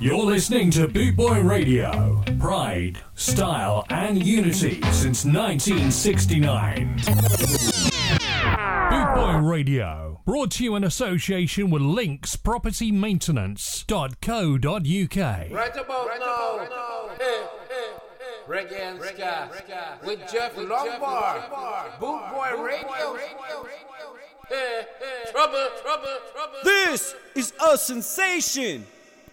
You're listening to Boot Boy Radio. Pride, style, and unity since 1969. Boot Boy Radio. Brought to you in association with Links Property Maintenance.co.uk. Right about right now, right now. Hey, hey, hey. Reggae and Reggae, Ska, Reggae, Ska with Jeff with Lombard, Boot Boy Boot Radio. Radio. Radio. Hey, hey. Trouble, trouble, trouble. This is a sensation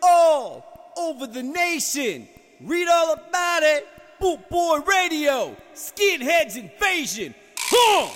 all over the nation. Read all about it. Boot Boy Radio, Skinheads Invasion. Huh!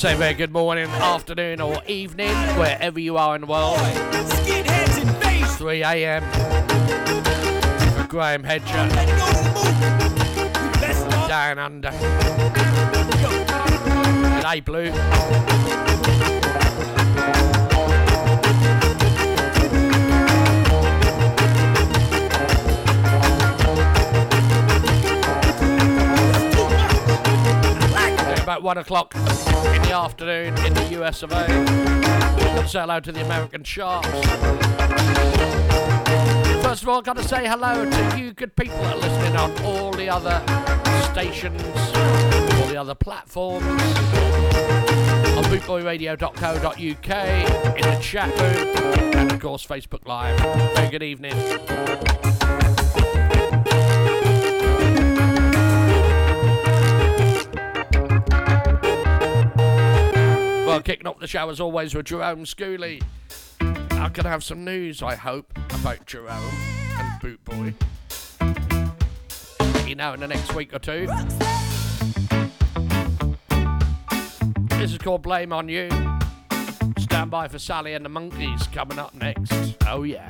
Say very good morning, afternoon, or evening, wherever you are in the world. 3 a.m. for Graham Hedger. Down under. G'day, Blue. one o'clock in the afternoon in the US of A. Say hello to the American Sharks. First of all, got to say hello to you good people that are listening on all the other stations, all the other platforms, on bootboyradio.co.uk, in the chat room, and of course Facebook Live. Very good evening. well. Kicking off the show as always with Jerome Schooley. I can have some news, I hope, about Jerome and Boot Boy. You know, in the next week or two. This is called Blame on You. Stand by for Sally and the Monkeys coming up next. Oh, yeah.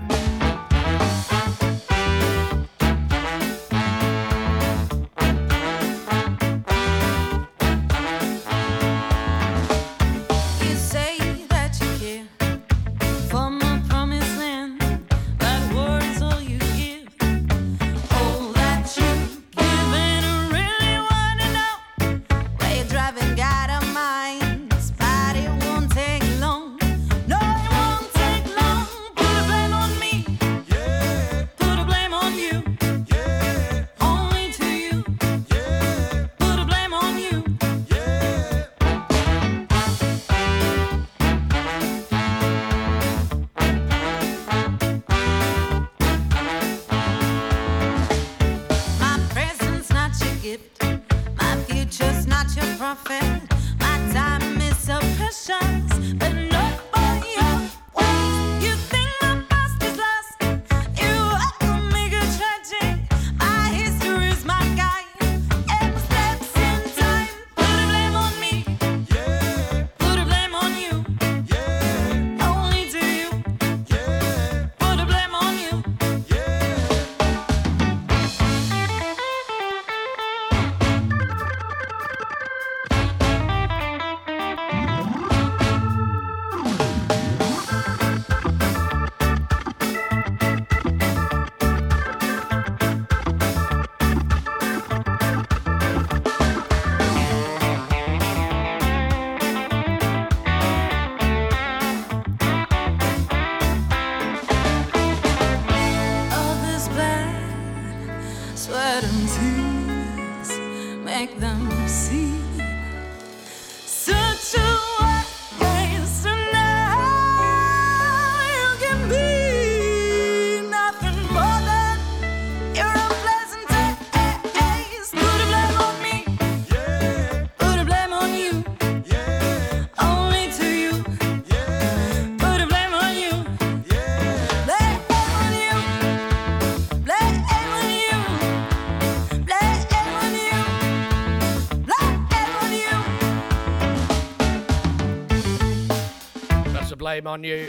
blame on you.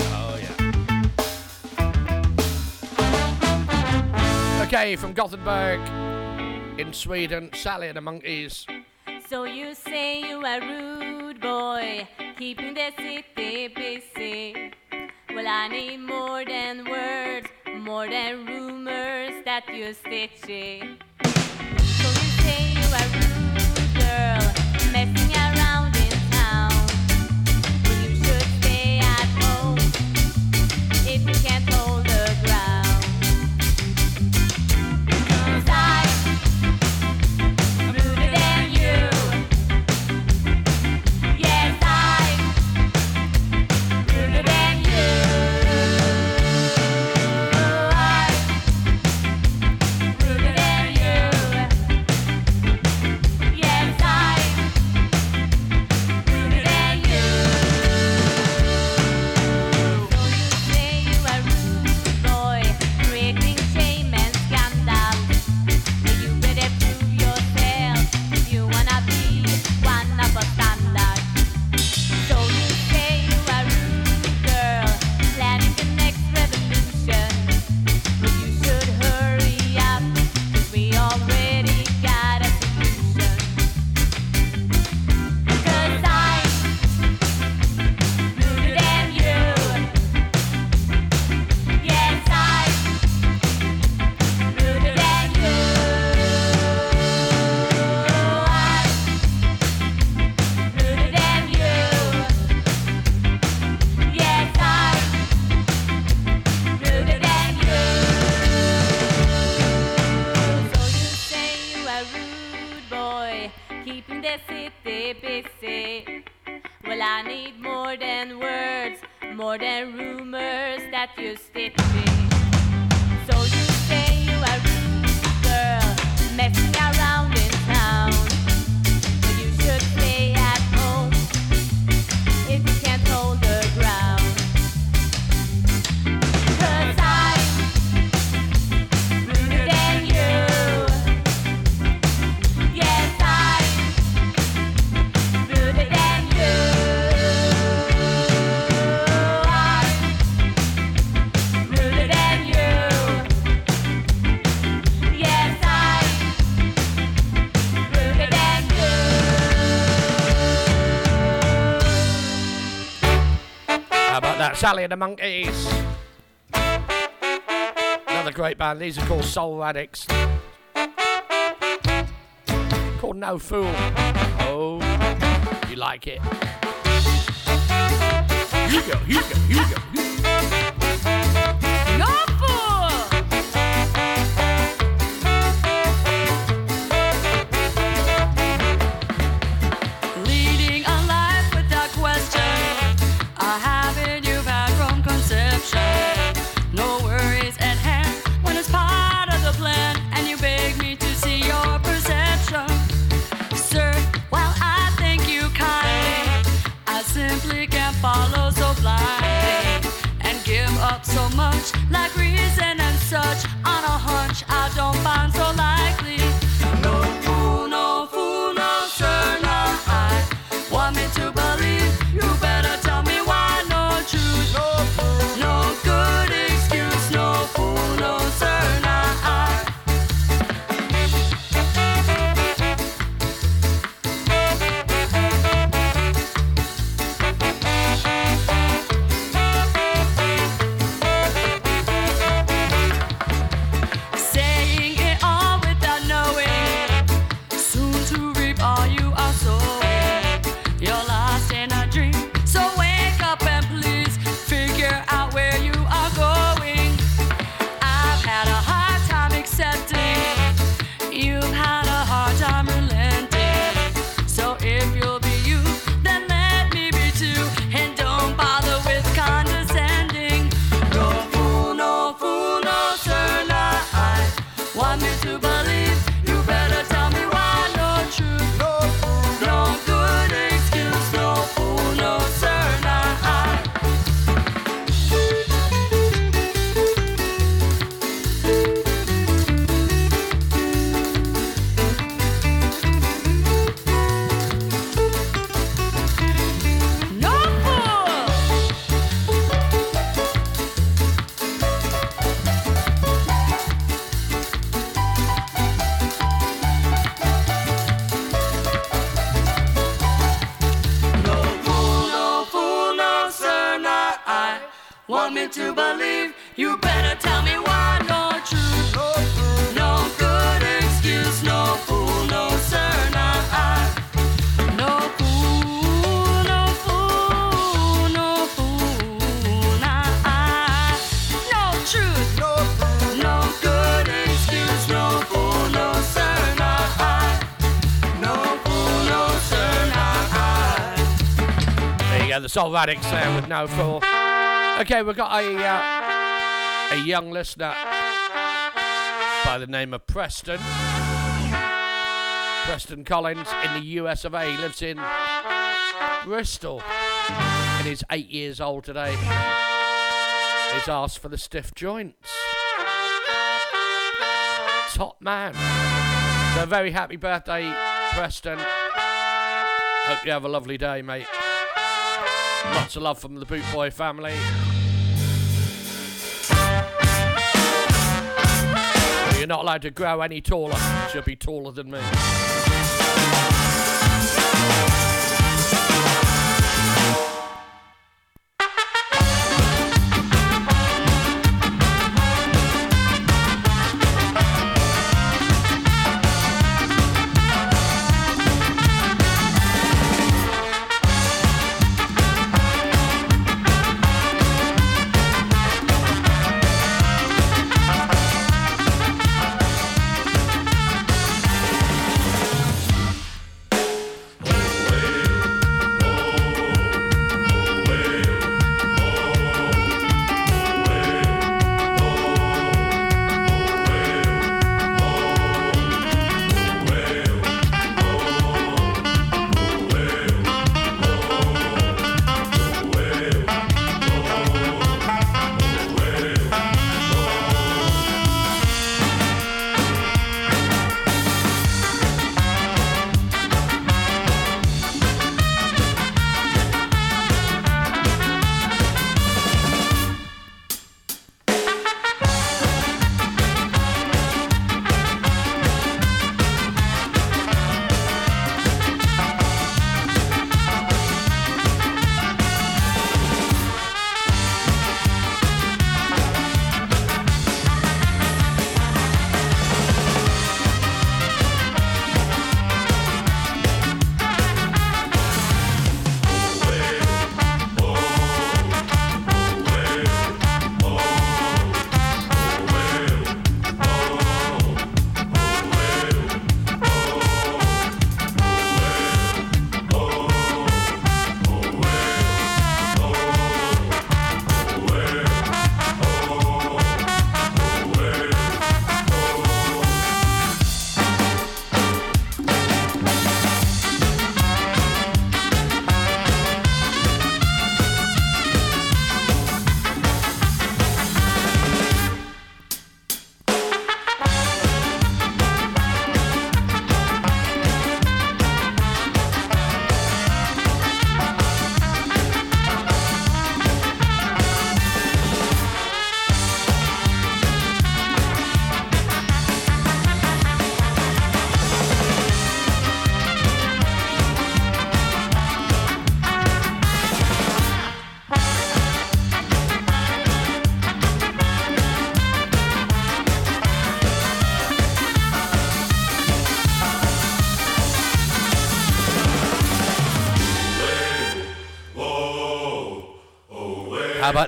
Oh, okay, from Gothenburg in Sweden, Sally and the Monkeys. So you say you are rude boy, keeping the city busy. Well, I need more than words, more than rumors that you're stitching. So you say you are rude. Sally and the Monkeys. Another great band. These are called Soul Addicts. Called No Fool. Oh, you like it? Here you go, you go, you go. Soul Addicts there with no fool. Okay, we've got a uh, a young listener by the name of Preston. Preston Collins in the US of A. He lives in Bristol and he's eight years old today. He's asked for the stiff joints. Top man. So very happy birthday, Preston. Hope you have a lovely day, mate. Lots of love from the Boot Boy family. You're not allowed to grow any taller. You'll be taller than me.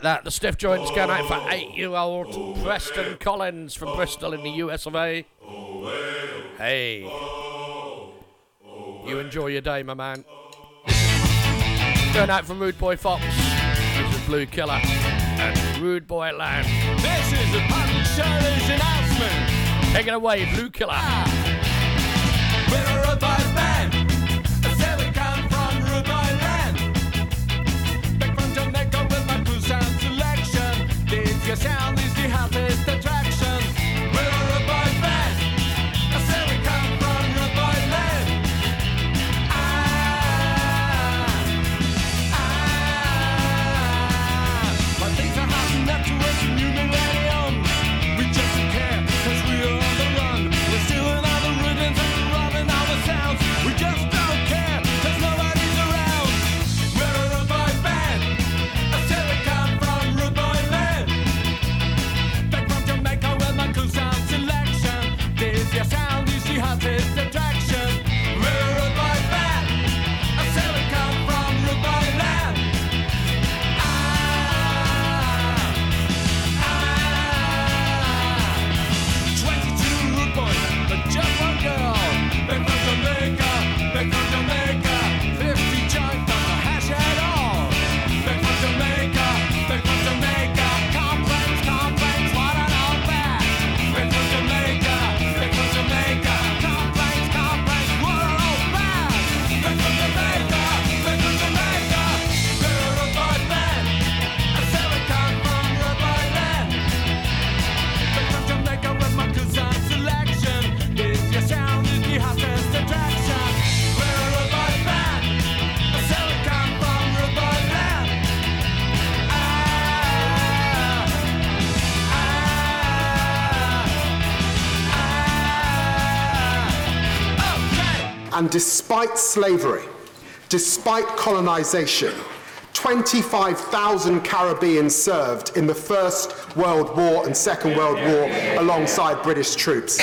About that? The stiff joints going out for eight-year-old Preston Collins from Bristol in the US of A. Hey. You enjoy your day, my man. Going out from Rude Boy Fox. This is Bluekilla and Rude Boy Land. This is a public service announcement. Take it away, Bluekilla. We're a band. Your sound is the hottest attraction. We're And despite slavery, despite colonization, 25,000 Caribbeans served in the First World War and Second World War alongside British troops.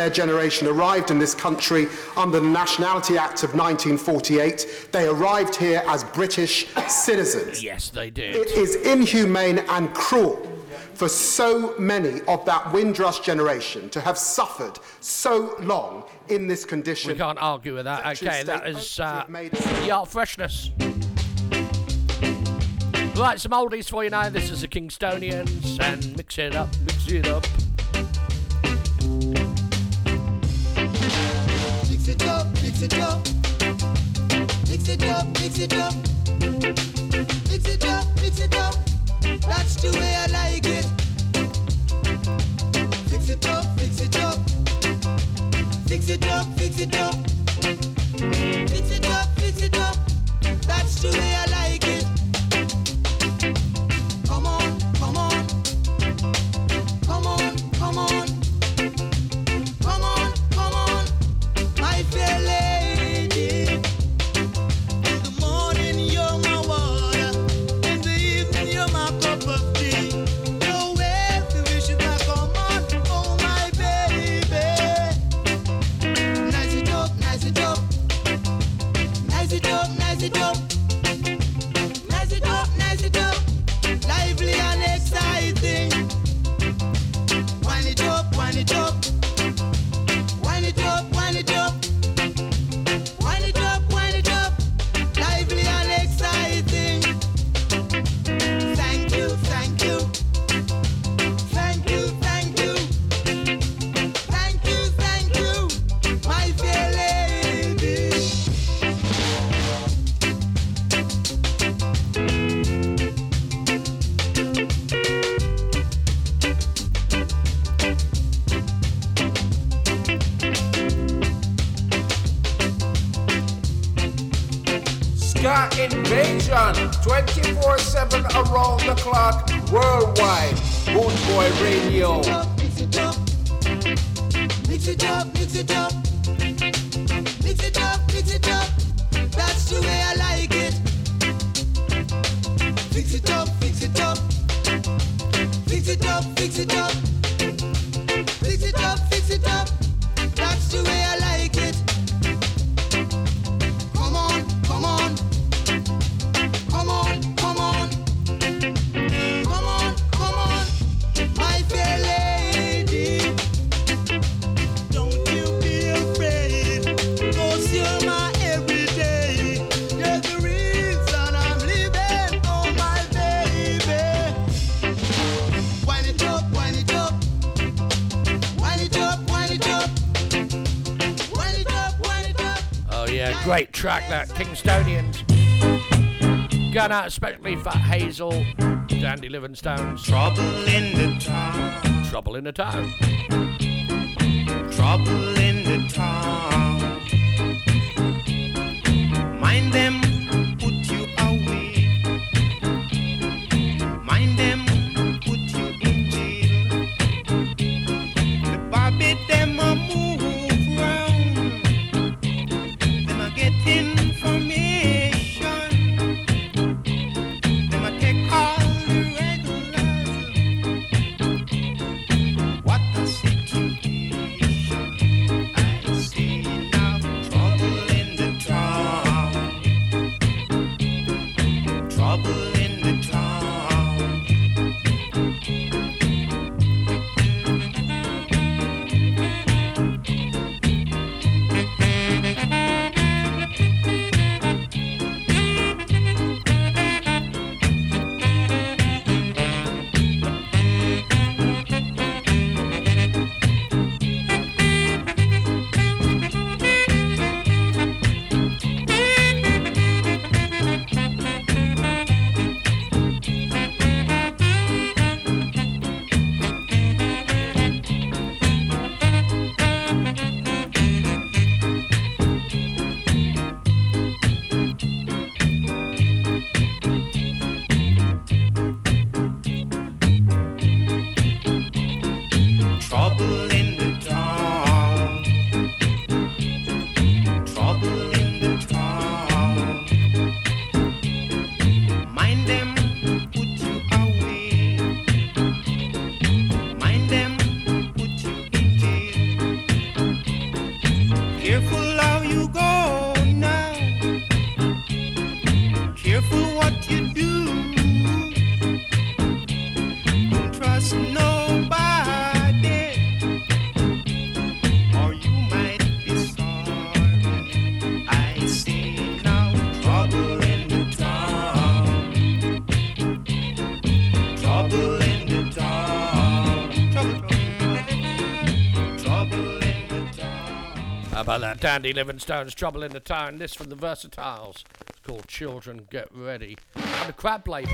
their generation arrived in this country under the Nationality Act of 1948. They arrived here as British citizens. Yes, they did. It is inhumane and cruel for so many of that Windrush generation to have suffered so long in this condition. We can't argue with that. Okay, that is uh, the art freshness. Right, some oldies for you now. This is the Kingstonians and mix it up, mix it up. it up, fix it up. going out especially for Hazel, Dandy Livingstone. Trouble in the Town. Trouble in the Town. Trouble in the Town. Mind them But that Dandy Livingstone's Trouble in the Town, this from the Versatiles. It's called Children Get Ready. And the crab label.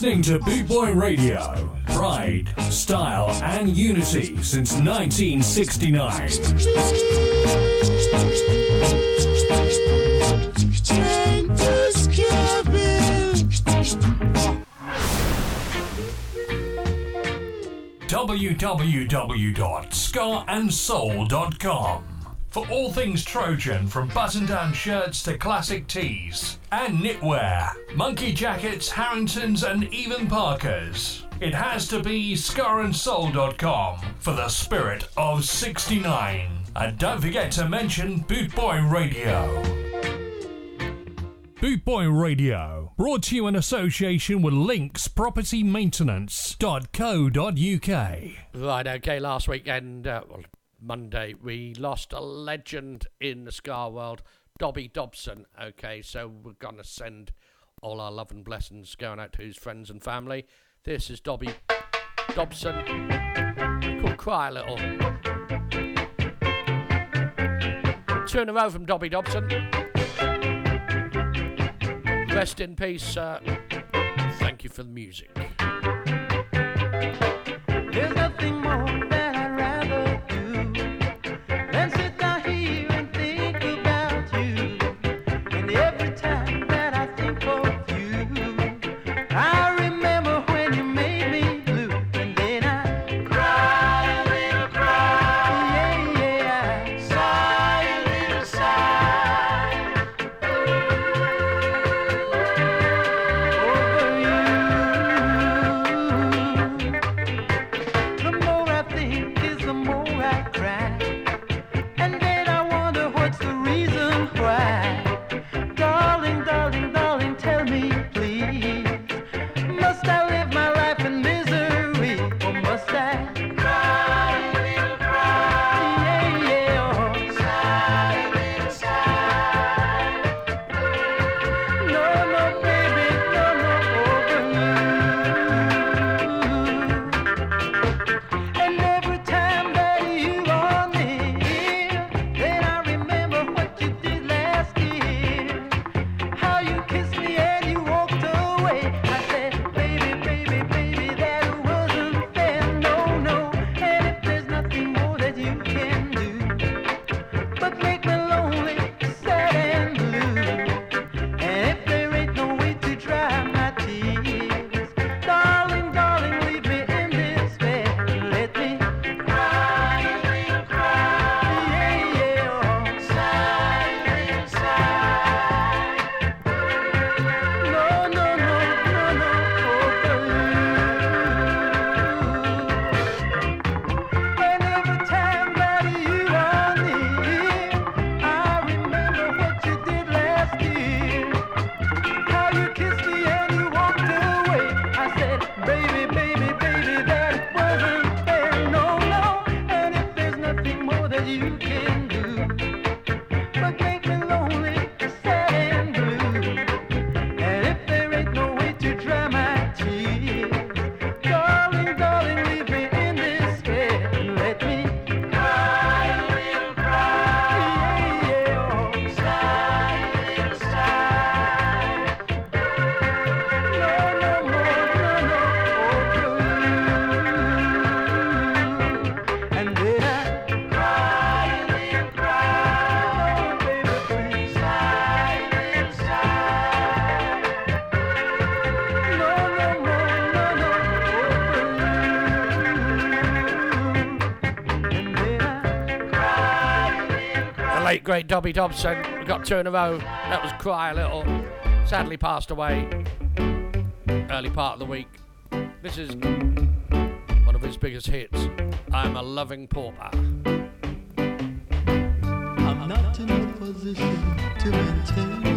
Listening to Boot Boy Radio. Pride, style, and unity since 1969. Train www.skaandsoul.com for all things Trojan from button down shirts to classic tees and knitwear, monkey jackets, Harringtons, and even Parkers. It has to be skaandsoul.com for the spirit of 69. And don't forget to mention Boot Boy Radio. Boot Boy Radio, brought to you in association with Links Property Maintenance.co.uk. Right, okay, last weekend, uh, well, Monday, we lost a legend in the Ska world, Dobby Dobson. Okay, so we're going to send all our love and blessings going out to his friends and family. This is Dobby Dobson. Called Cry a Little. Two in a row from Dobby Dobson. Rest in peace. Uh, thank you for the music. There's nothing more great Dobby Dobson. We got two in a row. That was Cry a Little. Sadly passed away early part of the week. This is one of his biggest hits. I'm a loving pauper. I'm not in a position to maintain.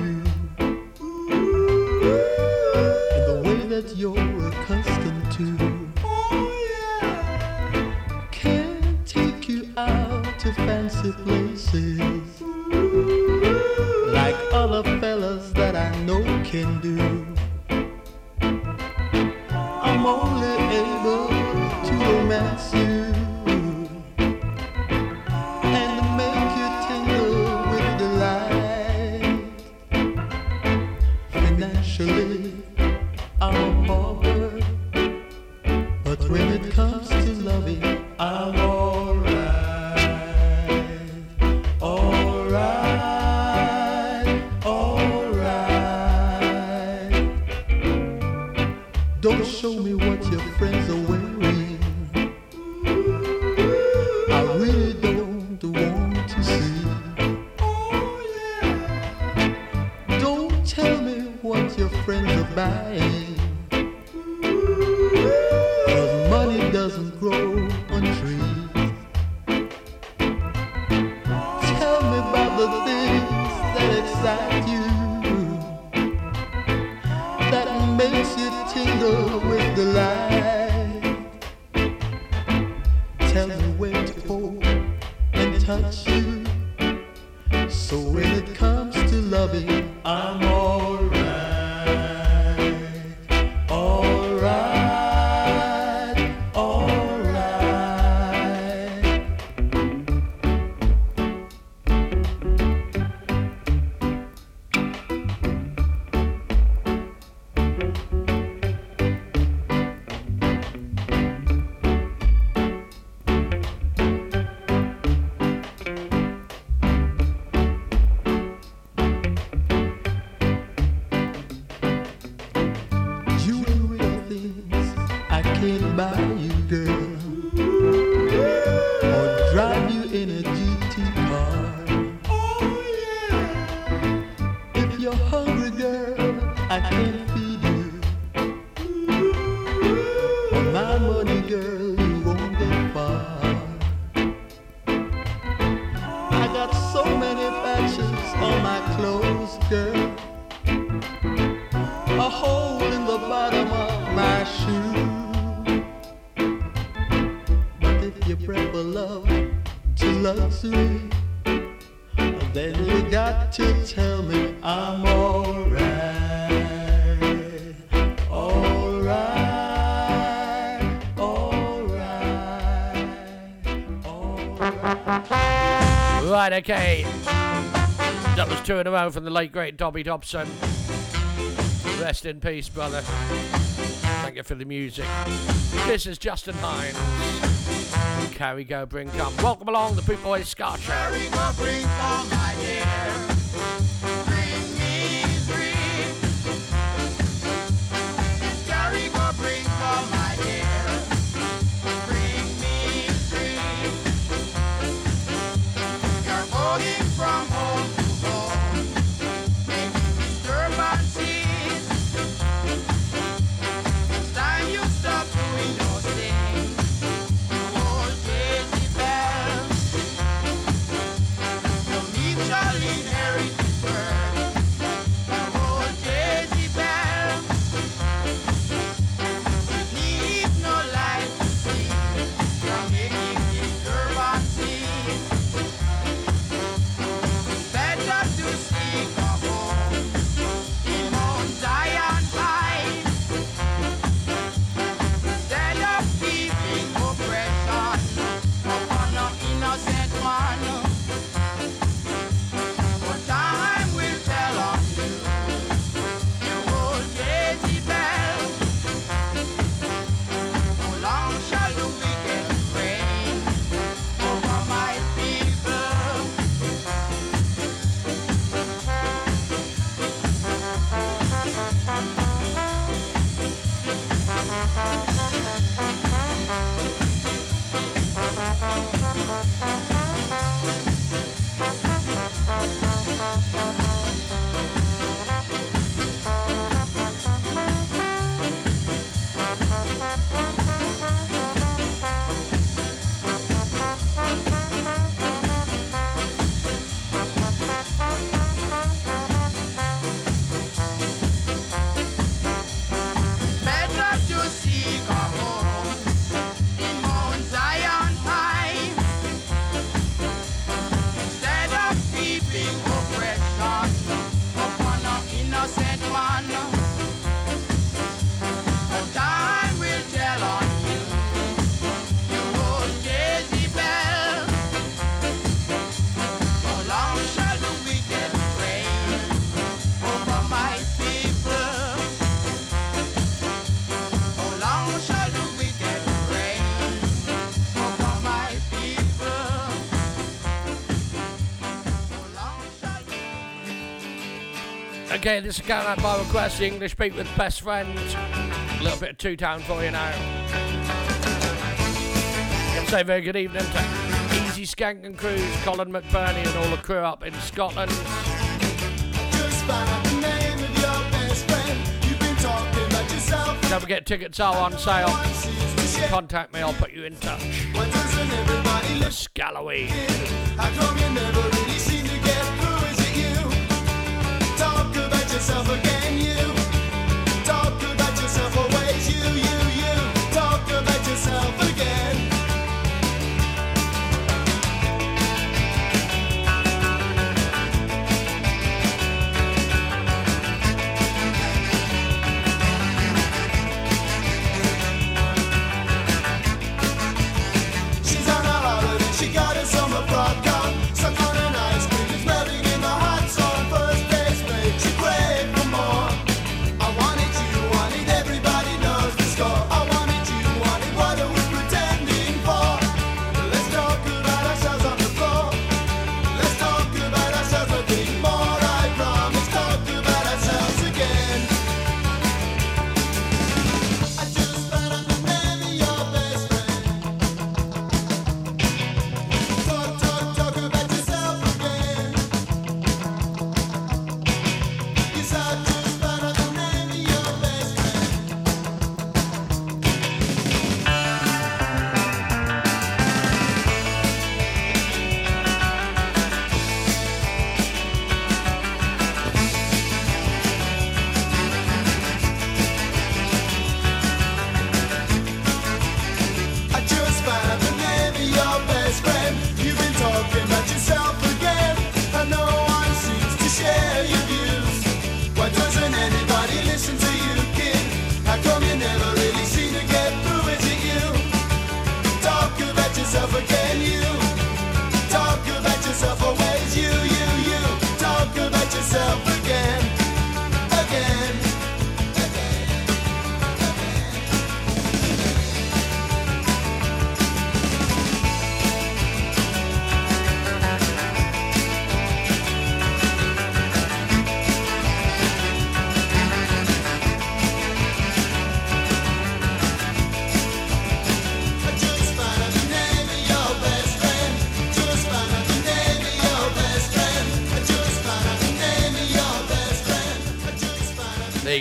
Okay. That was two in a row from the late, great Dobby Dobson. Rest in peace, brother. Thank you for the music. This is Justin Hinds. Carry Go Bring Come. Welcome along, the Boot Boys Ska Show. Okay, this is Garland by request, the English beat with best friends. A little bit of two tone for you now. Can say very good evening to Easy Skank and Cruise, Colin McBurney, and all the crew up in Scotland. Don't forget, tickets are on sale. Contact me, I'll put you in touch. The Scalloway. yourself again, you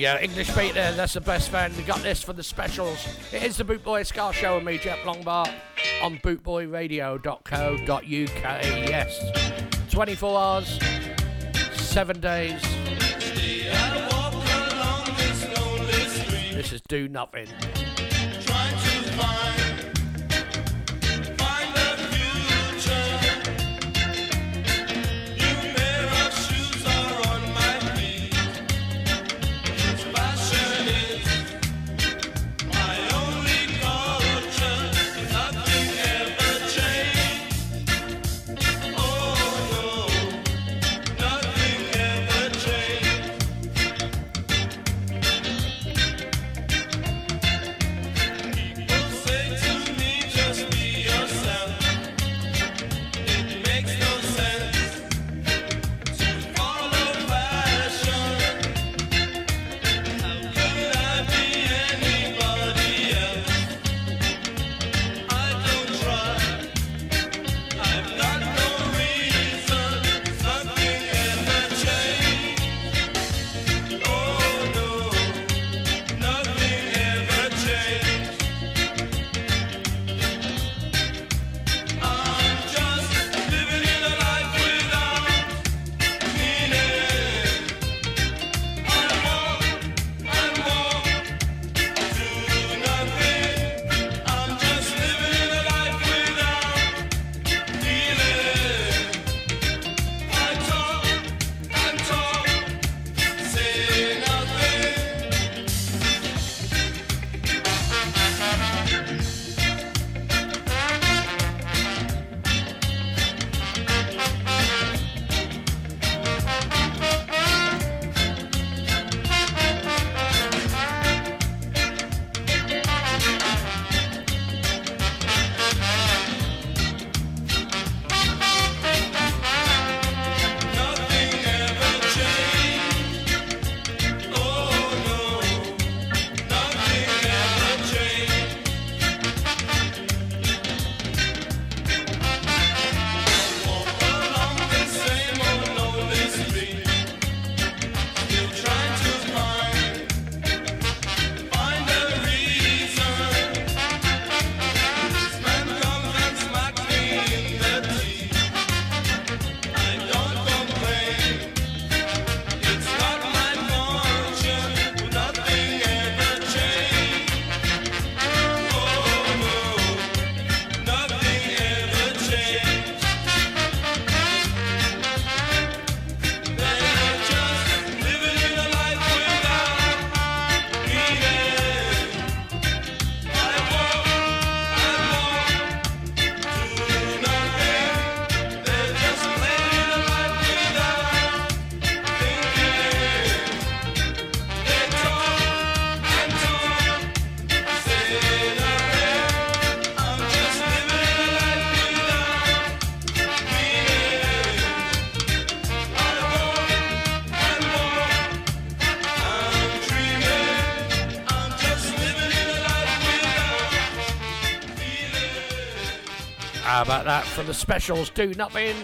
go. English beat there. That's the best fan. We got this for the specials. It is the Bootboy Ska Show with me, Jeff Longbar, on bootboyradio.co.uk. Yes. 24 hours, 7 days. This is Do Nothing. How about that for the specials? Do nothing.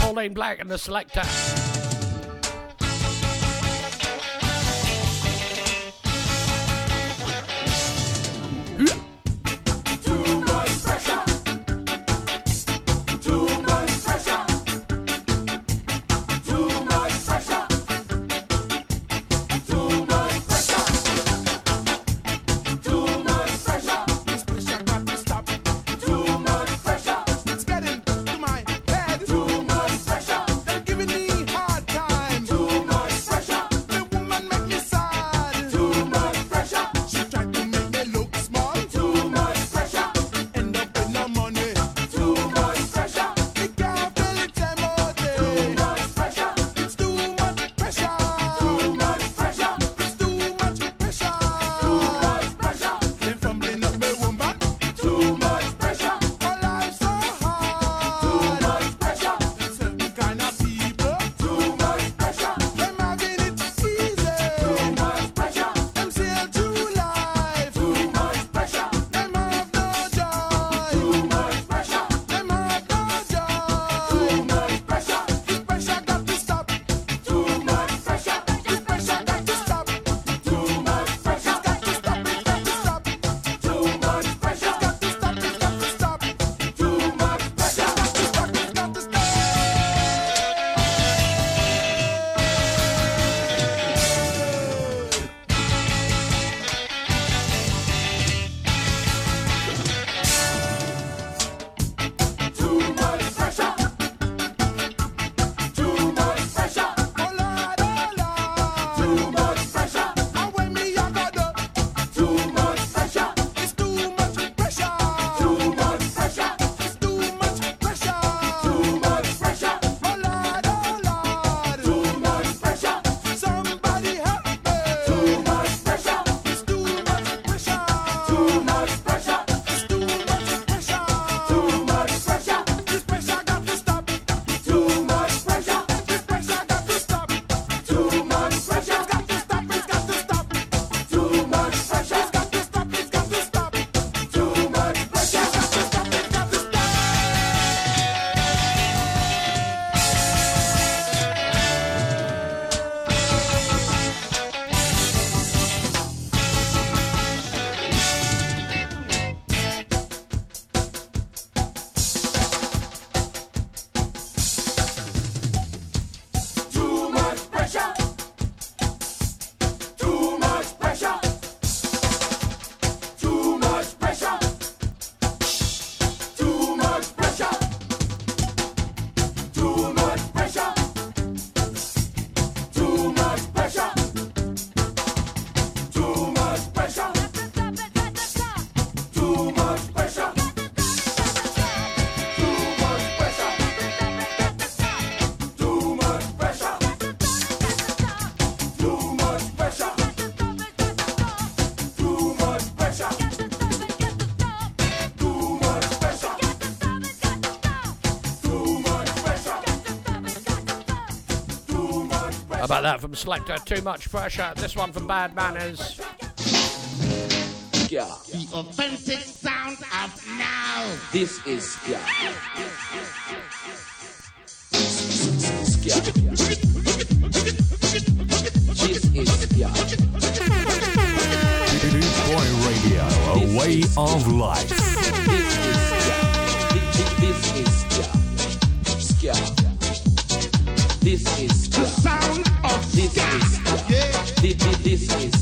Pauline Black and the Selecter. about that from Selecter, Too Much Pressure. This one from Bad Manners. Yeah. The offensive sound of now. This is yeah. This is yeah. Two boy Radio, a way of life. is.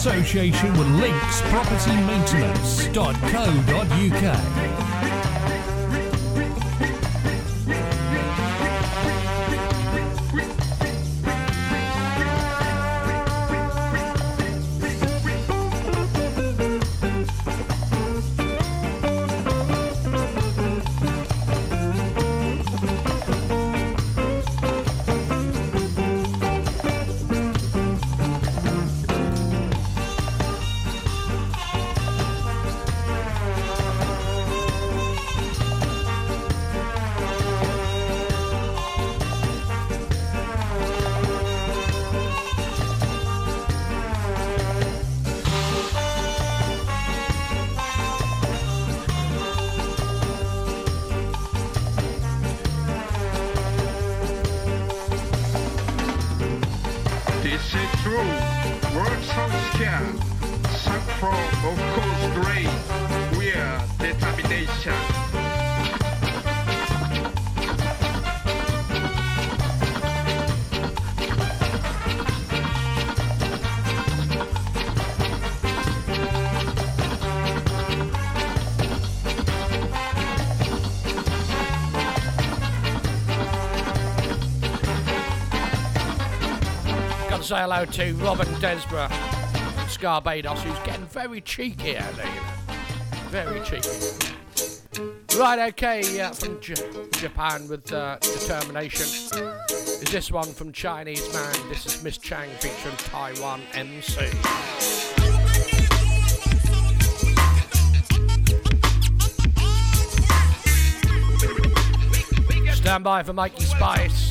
association with linkspropertymaintenance.co.uk. say hello to Robin Desborough Scarbados, who's getting very cheeky out there. Very cheeky. Right, okay, uh, from J- Japan with uh, determination. Is this one from Chinese Man? This is Miss Chang featuring Taiwan MC. Stand by for Mikey Spice.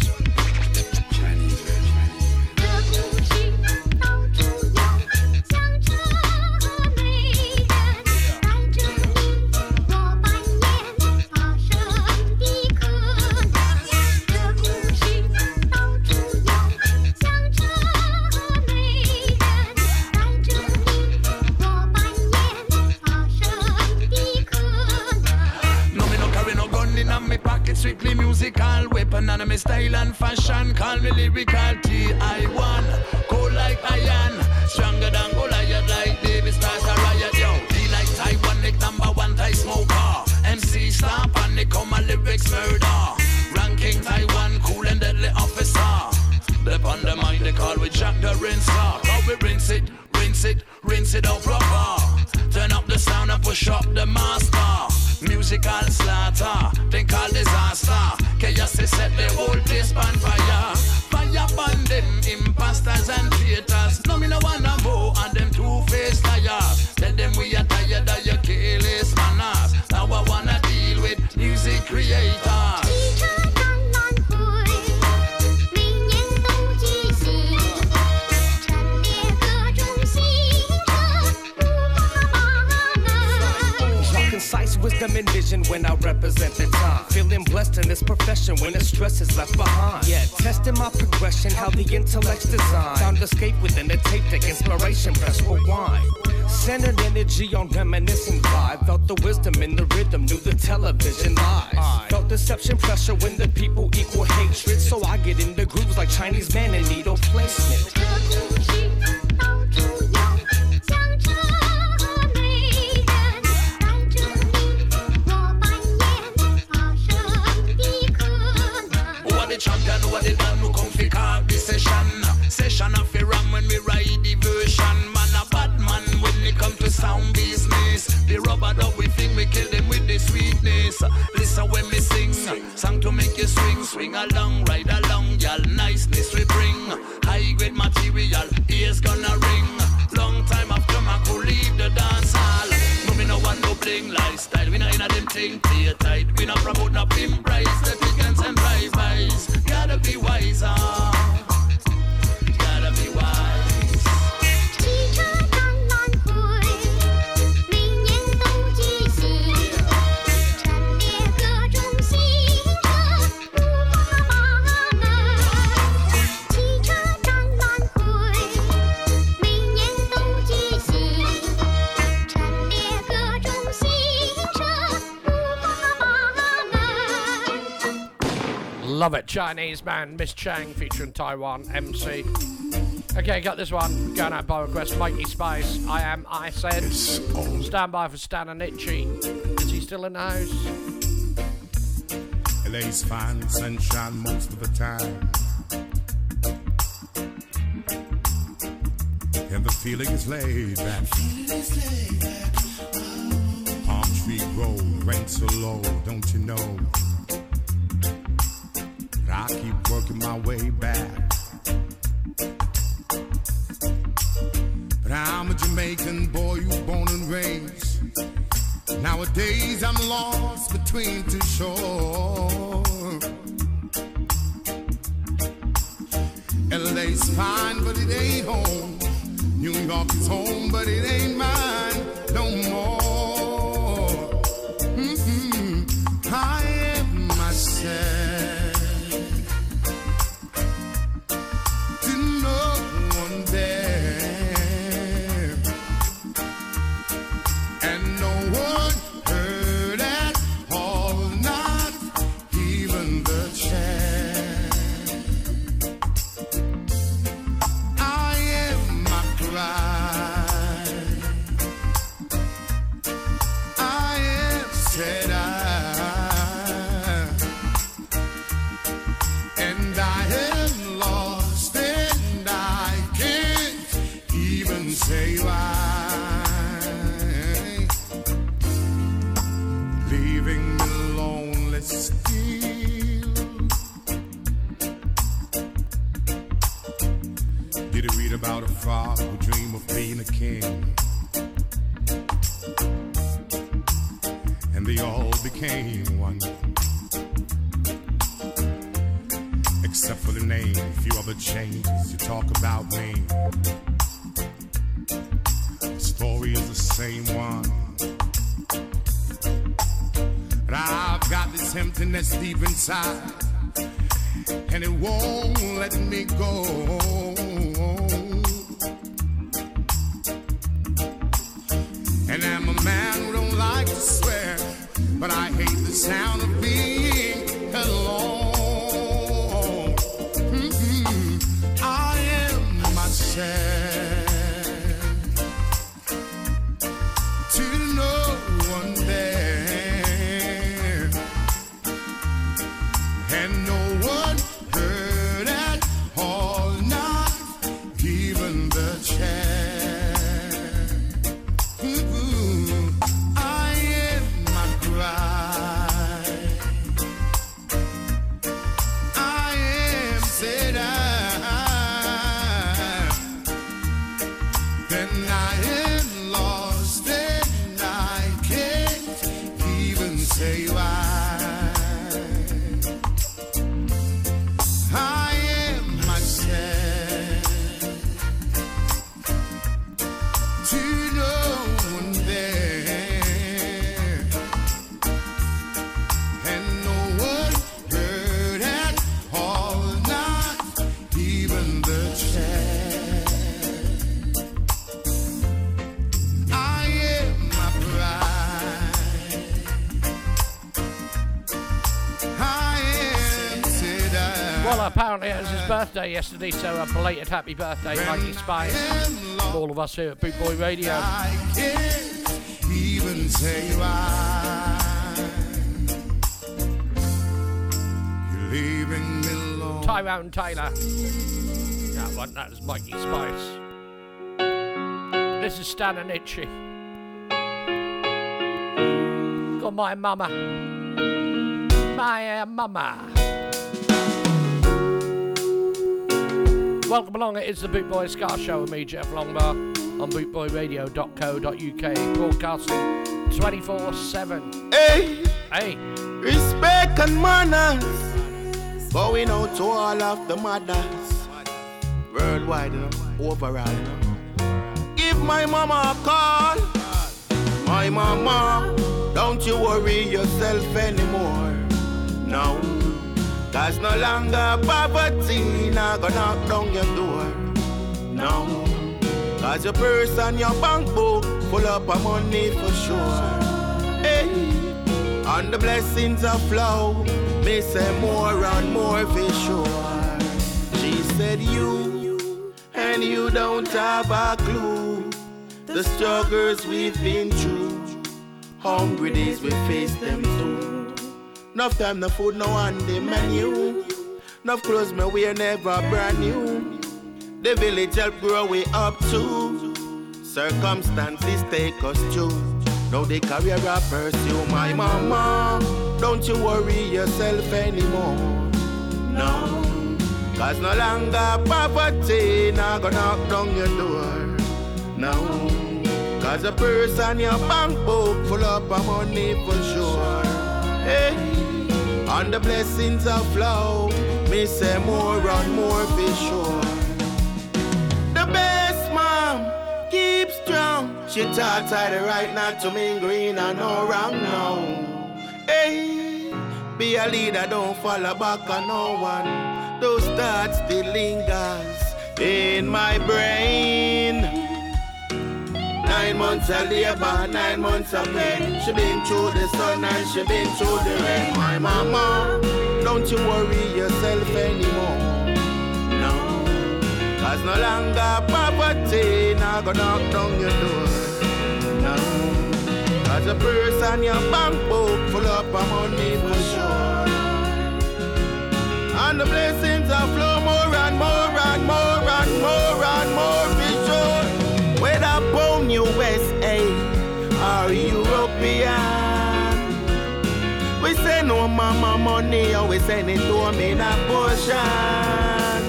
love it. Chinese man, Miss Chang featuring Taiwan MC. Okay, got this one. Going out by request. Mikey Spice. I am. I said. Stand by for Stan and Itchy. Is he still in the house? LA's fine sunshine most of the time. And the feeling is laid back. Palm tree grow, rain so low, don't you know? Keep working my way back. But I'm a Jamaican boy, you born and raised. Nowadays I'm lost between two shores. LA's fine, but it ain't home. New York is home, but it ain't mine no more. It was his birthday yesterday, so a belated happy birthday, Mikey Spice. From all of us here at Boot Boy Radio. I can't even say why. You're leaving me alone. Tyrone Taylor. That one, that was Mikey Spice. This is Stan and Itchy. Got my mama. My uh, mama. Welcome along, it is the Boot Boy Ska Show with me, Jeff Longbar, on bootboyradio.co.uk, broadcasting 24 7. Hey, hey, respect and manners going out to all of the mothers worldwide, you know, overall. You know. Give my mama a call, my mama. Don't you worry yourself anymore. No, cause no longer poverty not gonna knock down your door. No, cause your purse and your bank book full up of money for sure. Hey, and the blessings of flow, me say more and more for sure. She said you and and you don't have a clue. The struggles we've been through. Hungry days we face them too. Enough time, no food, no on the menu. Enough clothes me wear never brand new. The village help grow we up too. Circumstances take us through. Now the career I pursue my mama. Don't you worry yourself anymore. No. Cause no longer poverty now gonna knock down your door. No. Cause a person your bank book full up of money for sure. Hey. And the blessings of flow. Me say more and more for sure. The best mom, keep strong. She taught I the right not to mean green and no wrong now. Hey, be a leader, don't follow back on no one. Those thoughts still lingers in my brain. Nine months of labor, nine months of pain. She been through the sun and she been through the rain. My mama, don't you worry yourself anymore. No, cause no longer poverty now gonna knock down your door. No, cause a person your bank book full up of money for sure. And the blessings are flow more and more and more and more and more. Or European. We say no mama money, we send it to me in a portion.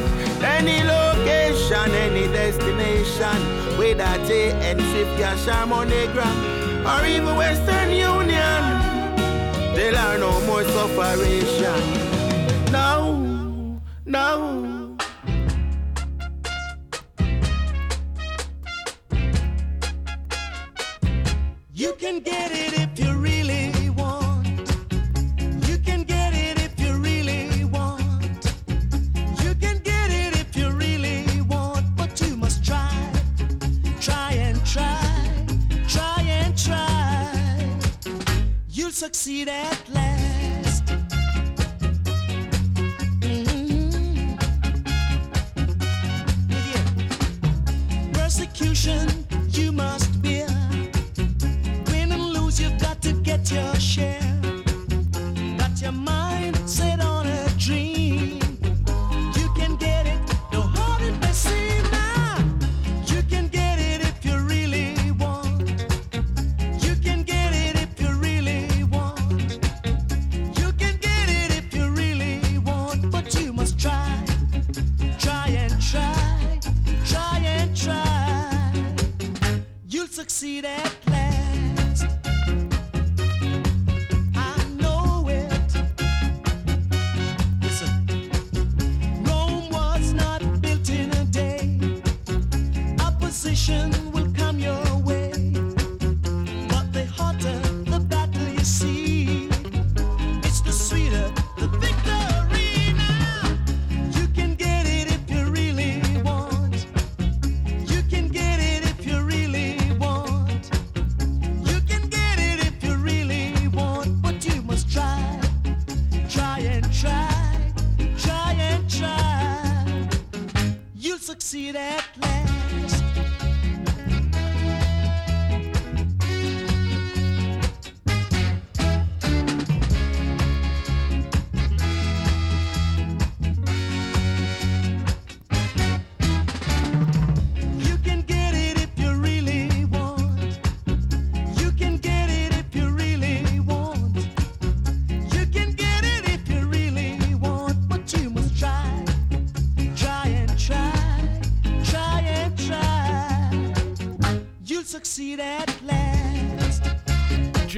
Any location, any destination, whether JN Swift, Cash, or MoneyGram, or even Western Union, there are no more sufferation. No, no. You can get it if you really want. You can get it if you really want. You can get it if you really want, but you must try. Try and try. Try and try. You'll succeed at last.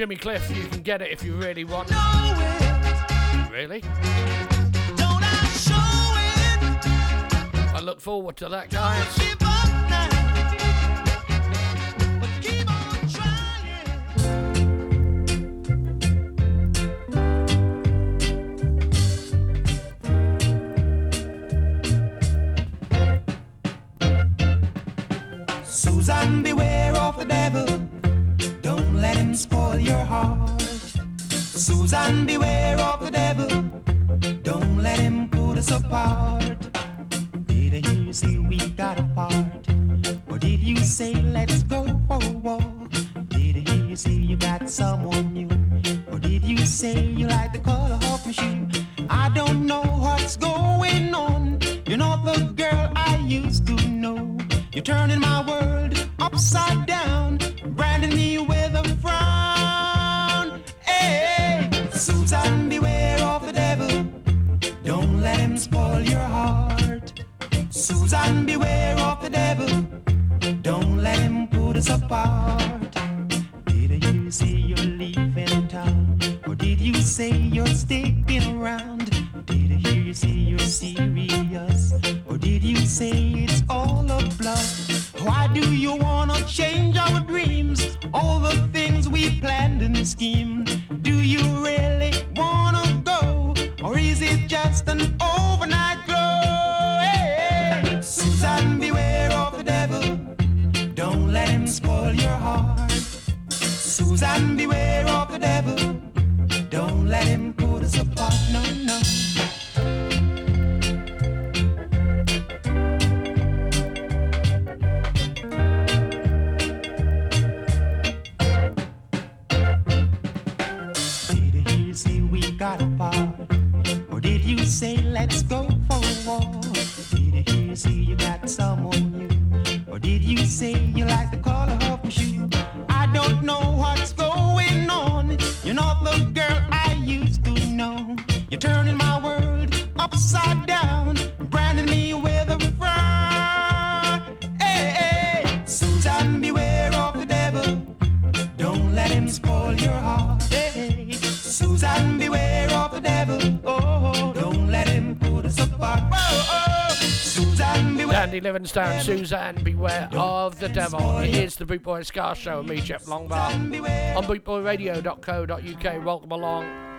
Jimmy Cliff, you can get it if you really want. Really? Don't I show it? I look forward to that, guys. Hands down, Suzanne, beware of the devil. It is the Boot Boy Ska Show and me, Jeff Longbar, on bootboyradio.co.uk. Welcome along.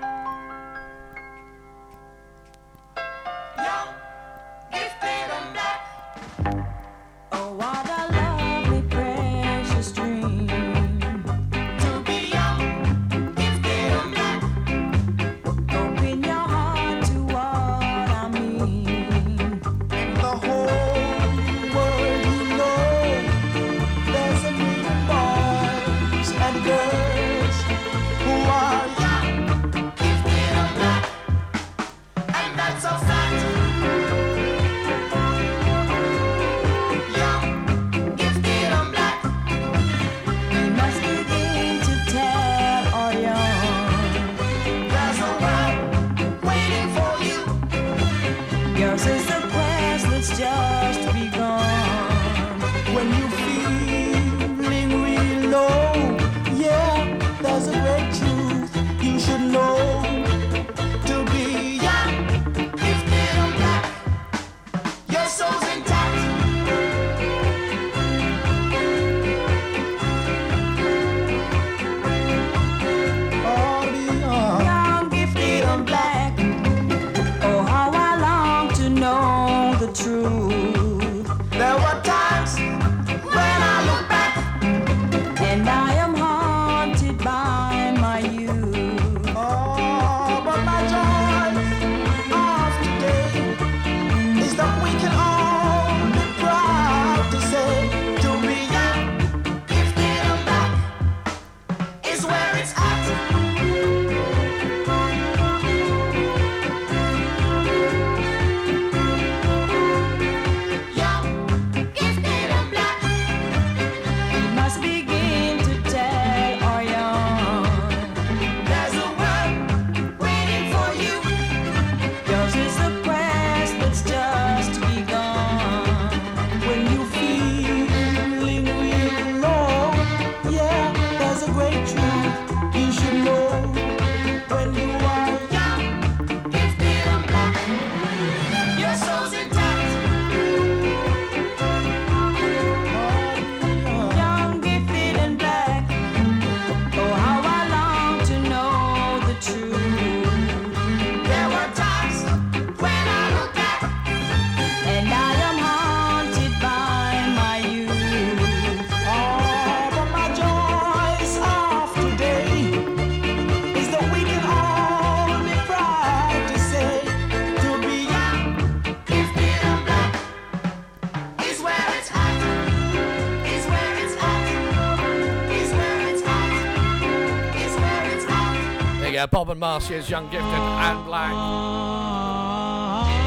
Bob and Marcia's Young Gifted and Black.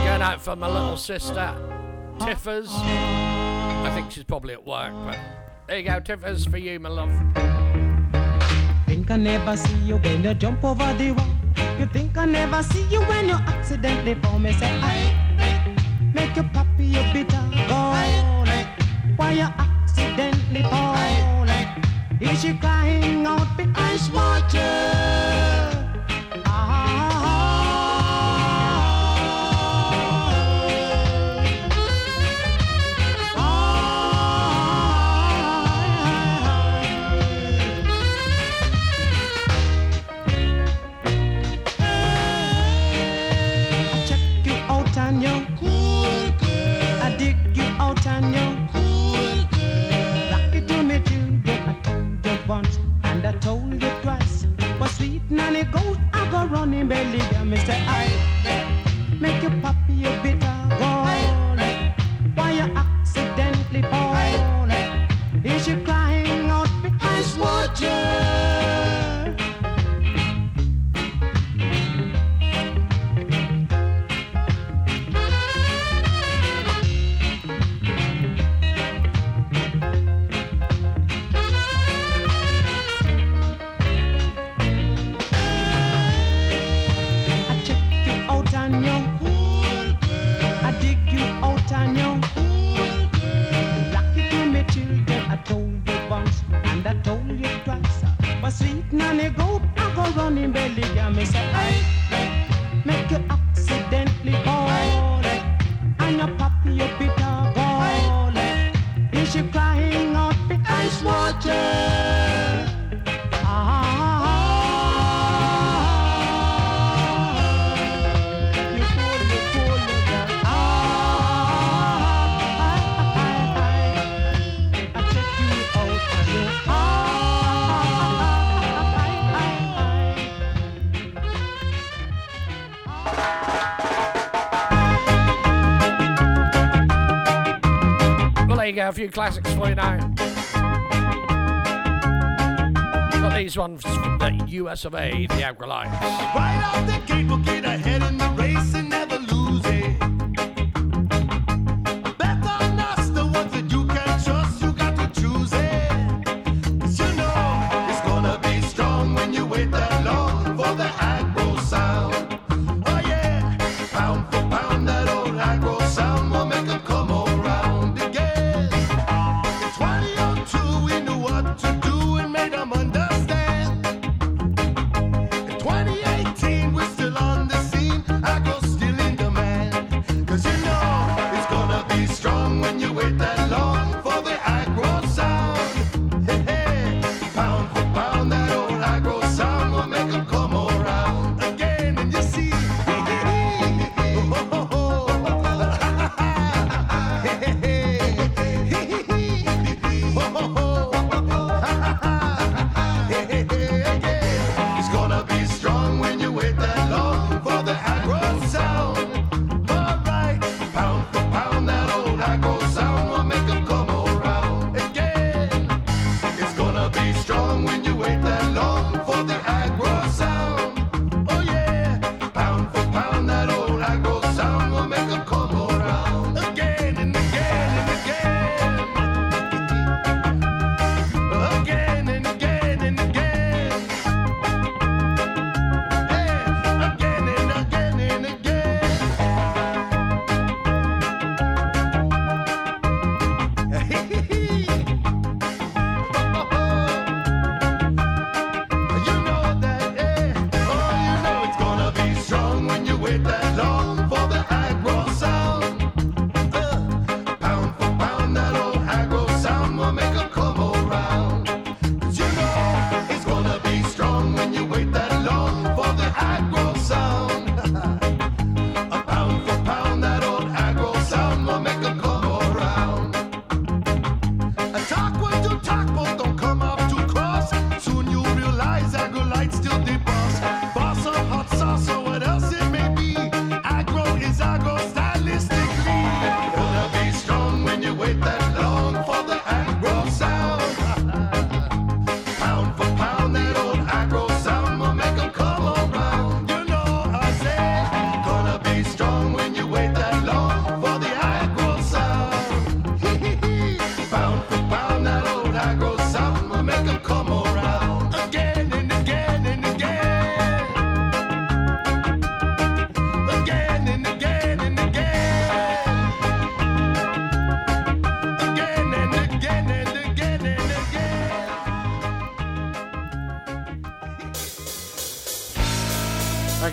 Going out for my little sister, Tiffers. I think she's probably at work, but there you go, Tiffers for you, my love. Think I never see you when you jump over the wall. You think I never see you when you accidentally fall. Me say I make you poppy your bitter gall. Why you accidentally fall? Is she crying out because water? I a few classics for you now. Got these ones from the US of A, the Aggrolites. Right the gate, we'll get ahead in the race and never lose it.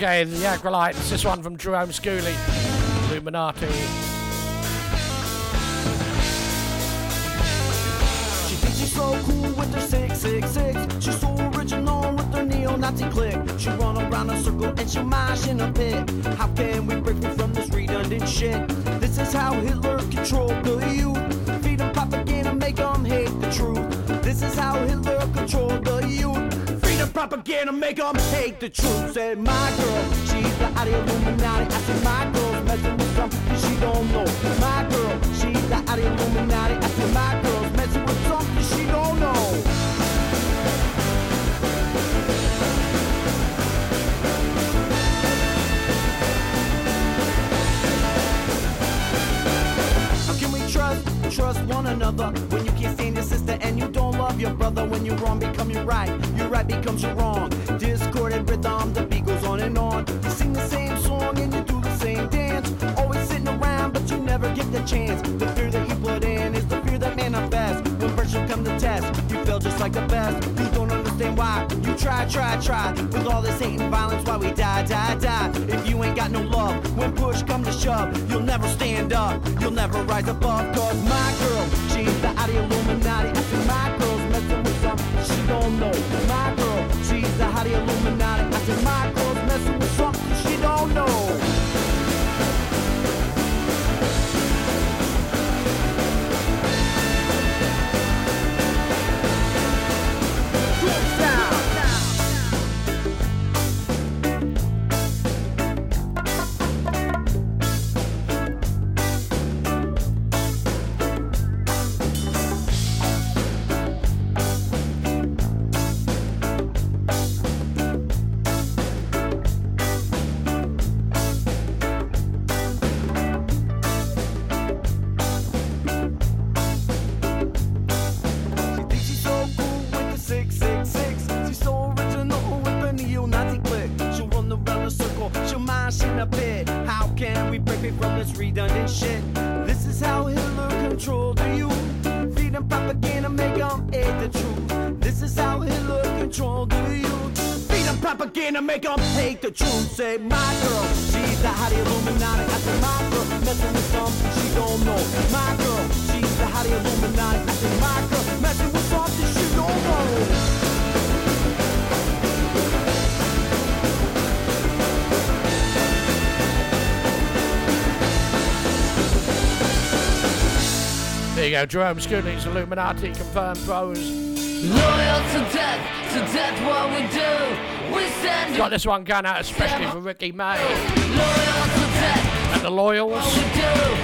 Okay, the Aggrolites. This one from Jerome Schooley, Illuminati. She she's so cool with her 666. She's so original with her neo-Nazi clique. She run around a circle and she'll mash in a pit. How can we break free from this redundant shit? This is how Hitler controlled the youth. Feed them propaganda, make them hate the truth. This is how Hitler controlled the youth. Feed them propaganda, make them hate the truth. Said my girl, she's the out Illuminati. I said my girl's messing with something she don't know. My girl, she's the out Illuminati. I said my girl's messing with something she don't know. How can we trust, trust one another when you can't stand your sister and you don't love your brother? When you're wrong, become your right. Your right becomes your wrong. Try, try. With all this hate and violence, why we die, die, die. If you ain't got no love, when push come to shove, you'll never stand up. You'll never rise above. Cause my girl, she's the out make them hate the truth. Say, my girl, she's the hottie Illuminati. I said, my girl, messing with something she don't know. My girl, she's the hottie Illuminati. I said, my girl, messing with something she don't know. There you go, Jerome Schooley's Illuminati confirmed pros. Loyal to death, to death what we do. Got this one going out especially for Ricky May loyal to death. and the Loyals.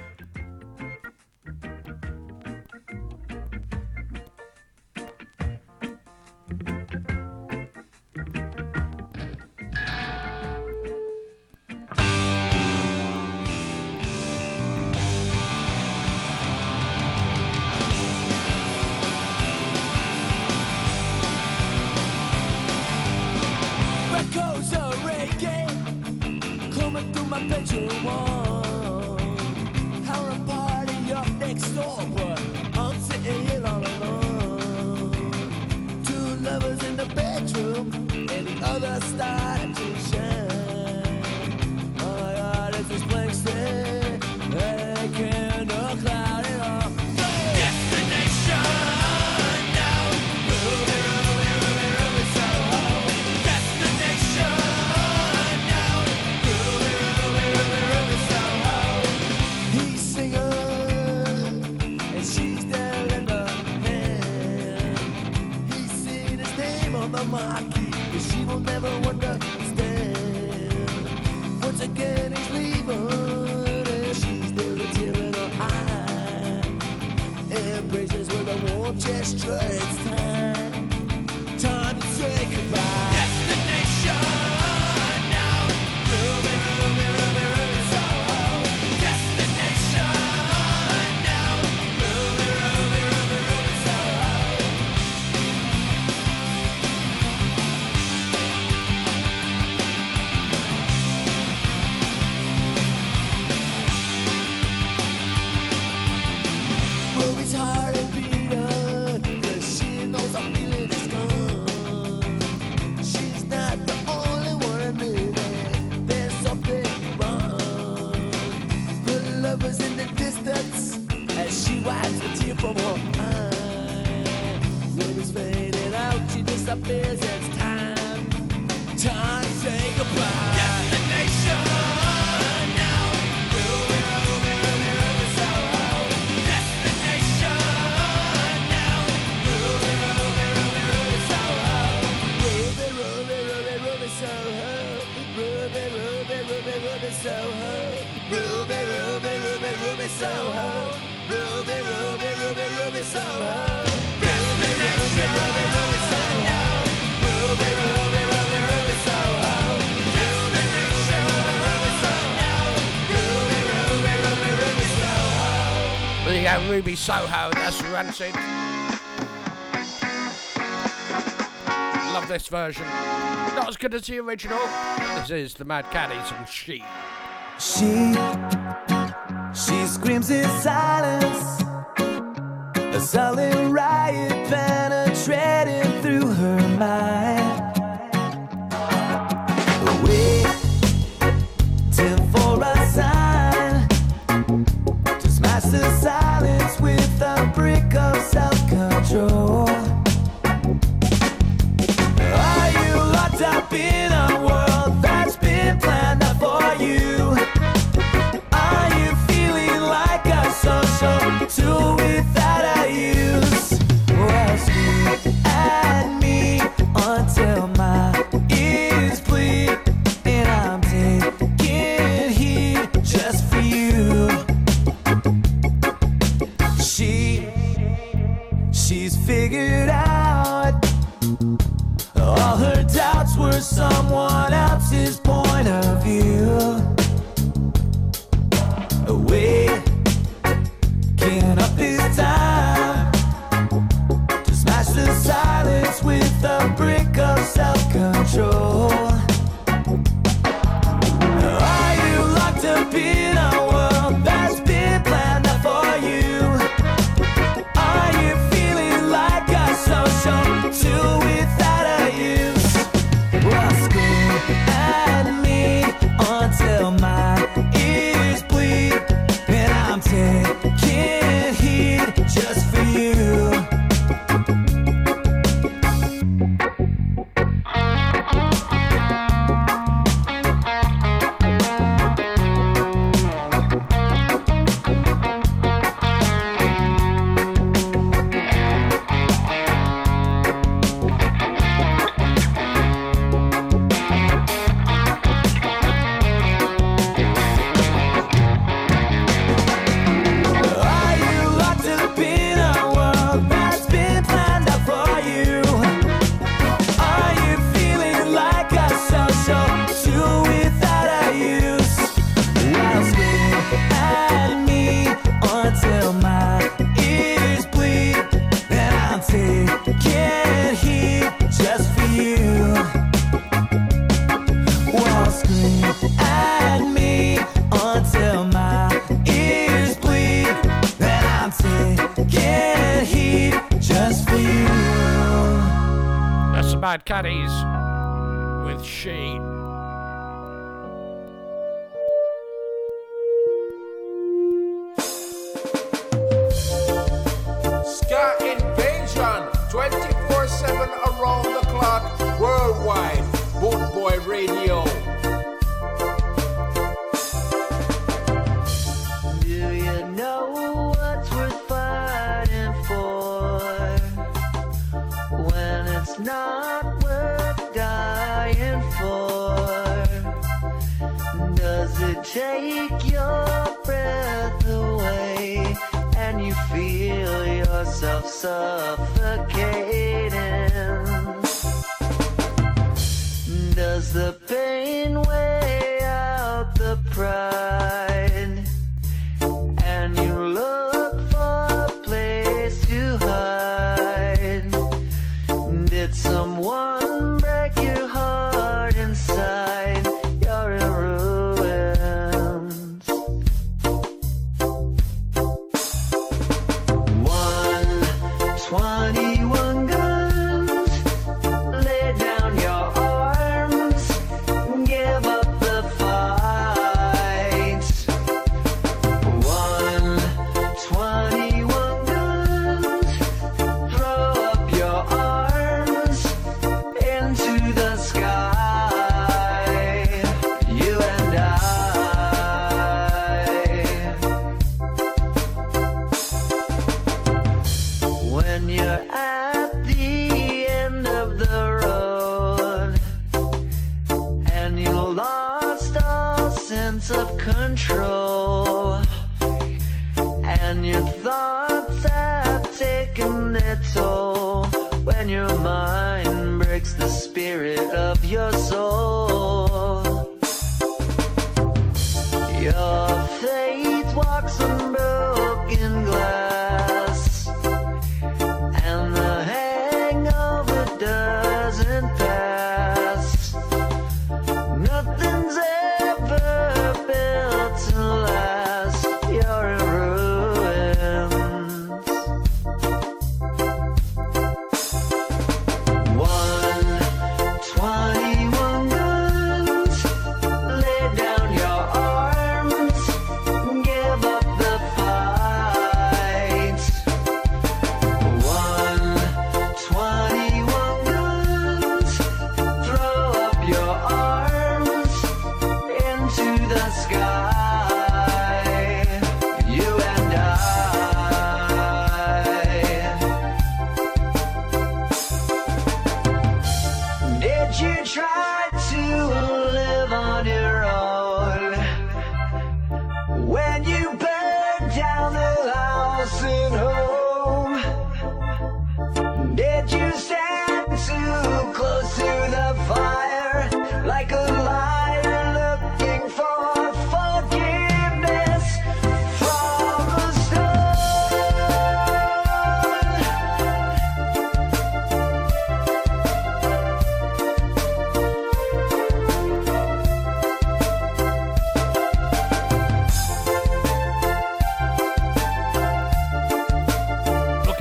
Stop. gesture. Ruby Soho, that's Rancid. Love this version. Not as good as the original. This is the Mad Caddies and She. She, she screams in silence. A sullen riot penetrating through her mind.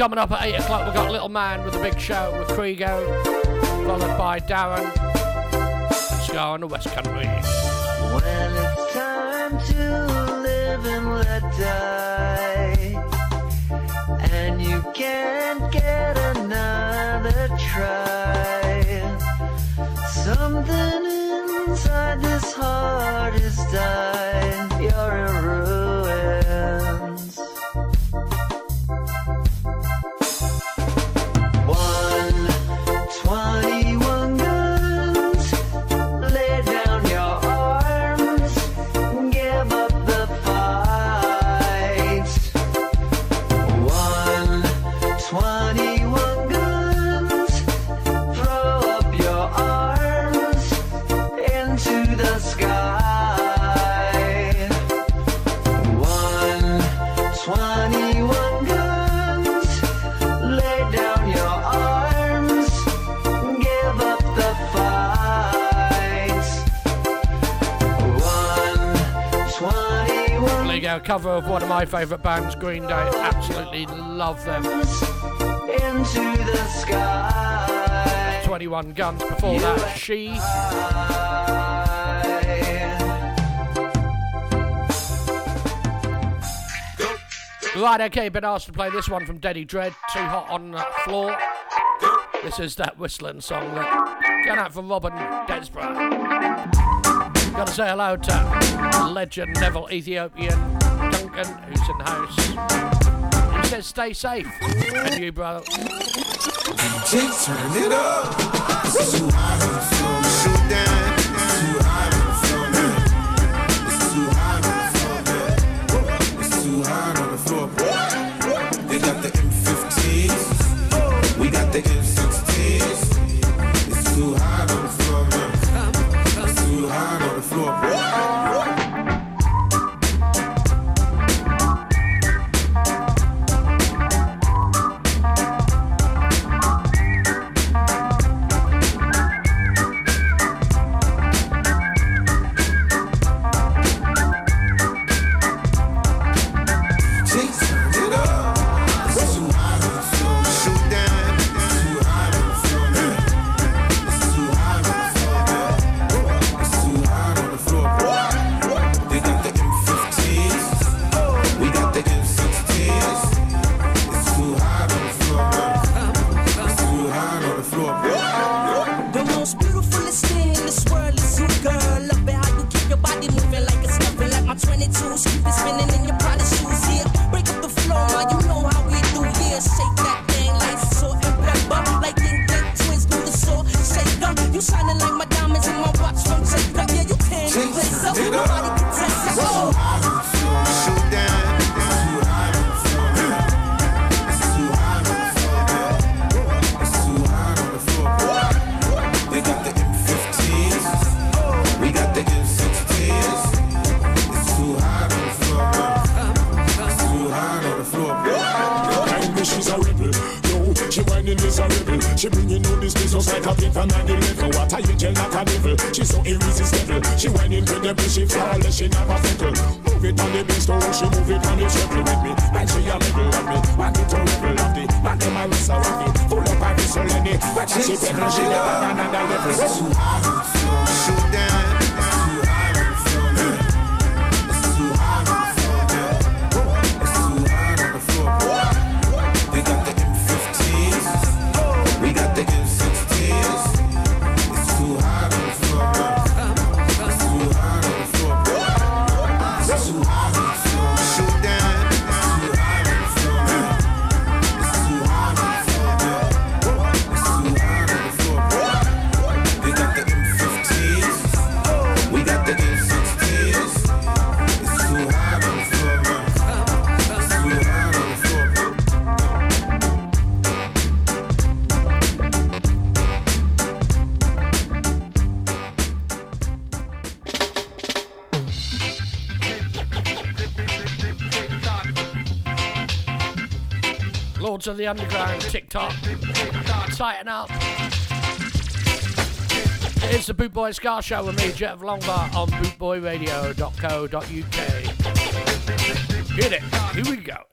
coming up at 8 o'clock, we've got Little Man with a big show with Krigo, followed by Darren. Ska on the West Country. When it's time to live and let die, and you can't get another try, something inside this heart is dying. cover of one of my favourite bands, Green Day. Absolutely love them. Into the sky. 21 Guns before you that, She. I... Right, okay, been asked to play this one from Daddy Dread, Too Hot on the Floor. This is that whistling song that going out for Robin Desborough. Gotta say hello to legend Neville Ethiopian Morgan, who's in the house. He says, stay safe. And you, brother. DJ, turn it up. Shoot down. of the underground TikTok. Tighten up. It's the Boot Boy Ska Show with me, Jet of Longbar, on bootboyradio.co.uk. Get it. Here we go.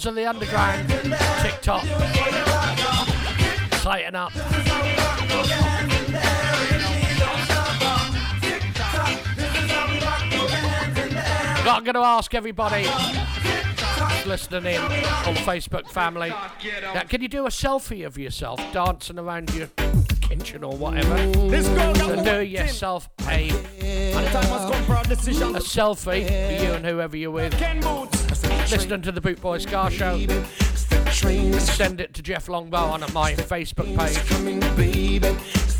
Lords of the Underground TikTok. Tighten up. I'm going to ask everybody listening in on Facebook family. Now, can you do a selfie of yourself dancing around your kitchen or whatever? So do yourself a, a selfie, you and whoever you're with listening to the Boot Boy Ska Show. Send it to Jeff Longbow on my Facebook page.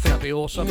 That'd be awesome.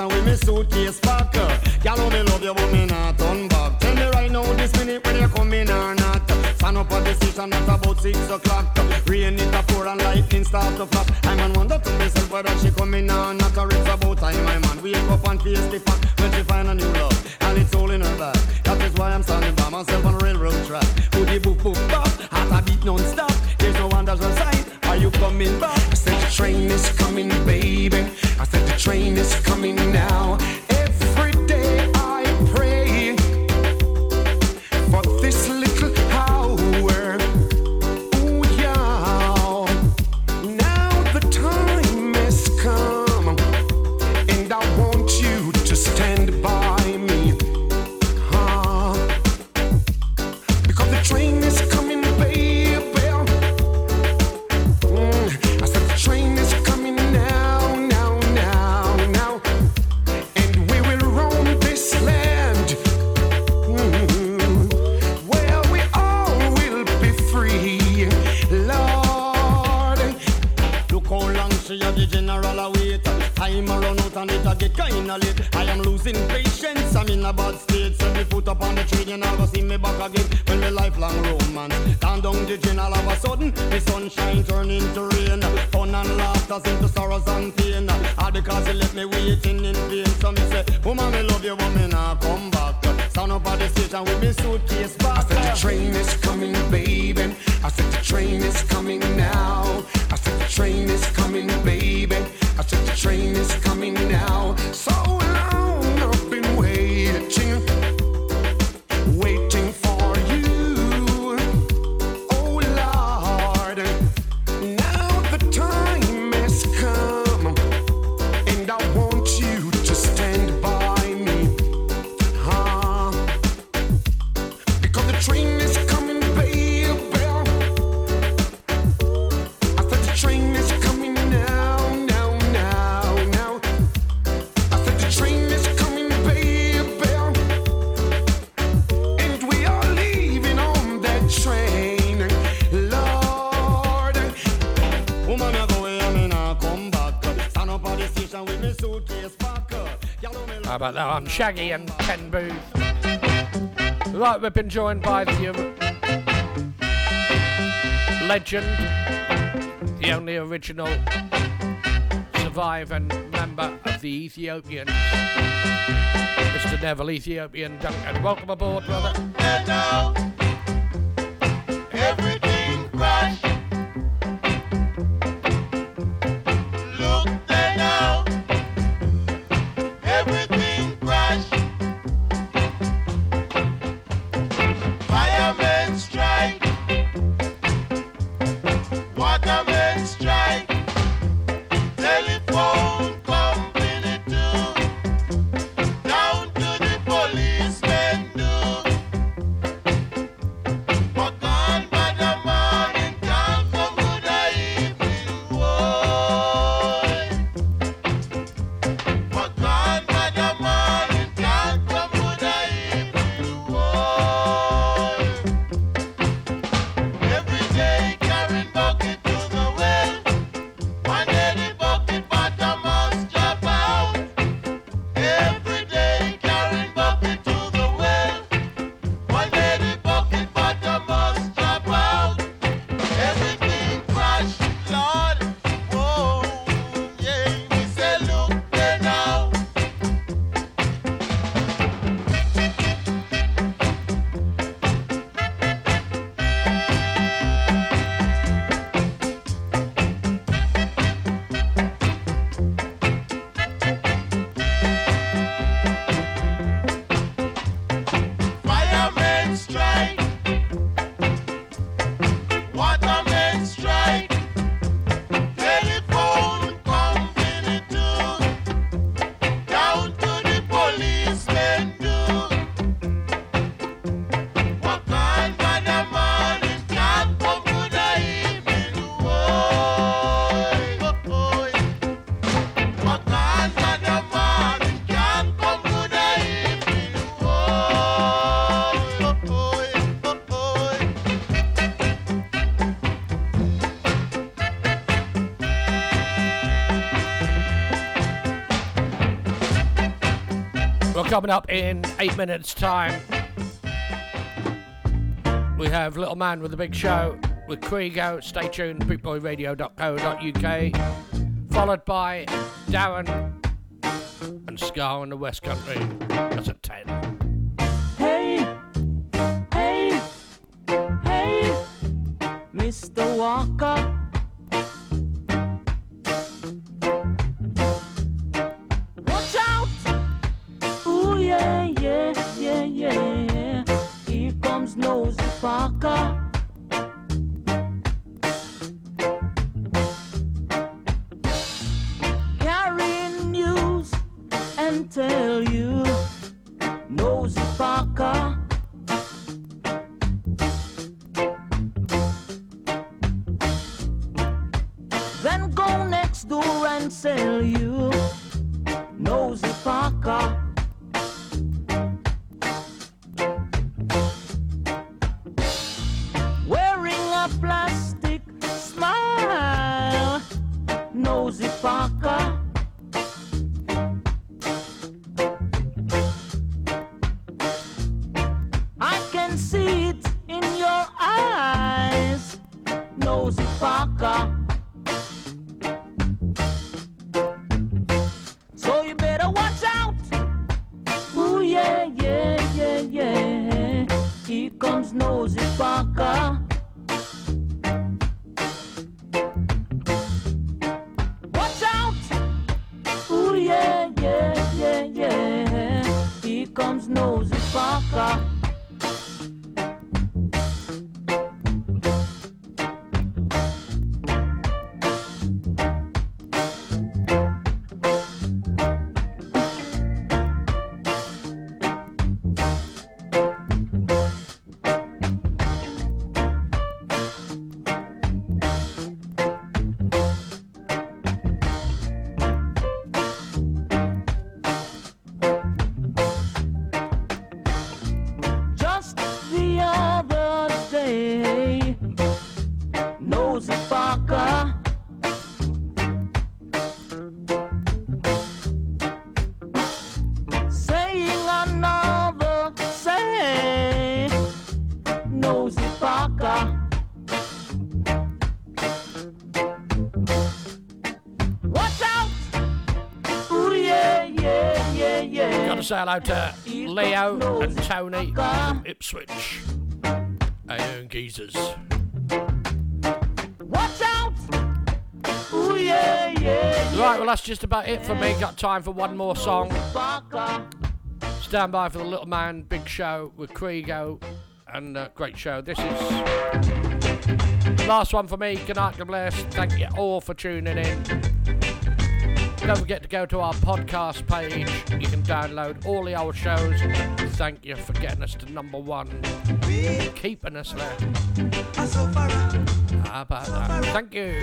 and with me suitcase pack. Y'all know me love you, but me not turn back. Tell me right now this minute when you come in or not. Stand up at the station at about six o'clock. Rain it a pour and lightning start to flap. I'm on wonder to myself whether she coming or not. Or it's about time, my man. We up and face the fact when she find a new love and it's all in her back. That is why I'm standing by myself on railroad track. Booty boop boop bop, heart a beat non-stop. There's no wonders when are you coming? I said the train is coming, baby. I said the train is coming now. sudden, the sunshine turned into rain. Fun and laughter into sorrows and pain. All because you left me waiting in vain. So me say, woman, me love you, but me come back. Sound up at the station with me suitcase back. I said the train is coming, baby. I said the train is coming now. I said the train I'm Shaggy and Ken Boothe. Right, we've been joined by the um, legend, the only original surviving member of the Ethiopians, Mr. Neville Ethiopian Duncan. Welcome aboard, brother. coming up in eight minutes' time. We have Little Man with a Big Show with Krigo. Stay tuned, bootboyradio.co.uk. Followed by Darren and Ska in the West Country. That's it. Nosy fucker. Watch out! Ooh yeah, yeah, yeah, yeah. Gotta say hello to Leo and Tony from Ipswich. Hey, geezers. Watch out! Ooh yeah, yeah, yeah. Right, well, that's just about it for me. Got time for one more song. Stand by for the Little Man Big Show with Kriego and uh, great show. This is last one for me. Good night, God bless. Thank you all for tuning in. Don't forget to go to our podcast page. You can download all the old shows. Thank you for getting us to number one. Keeping us there. How about that? Thank you.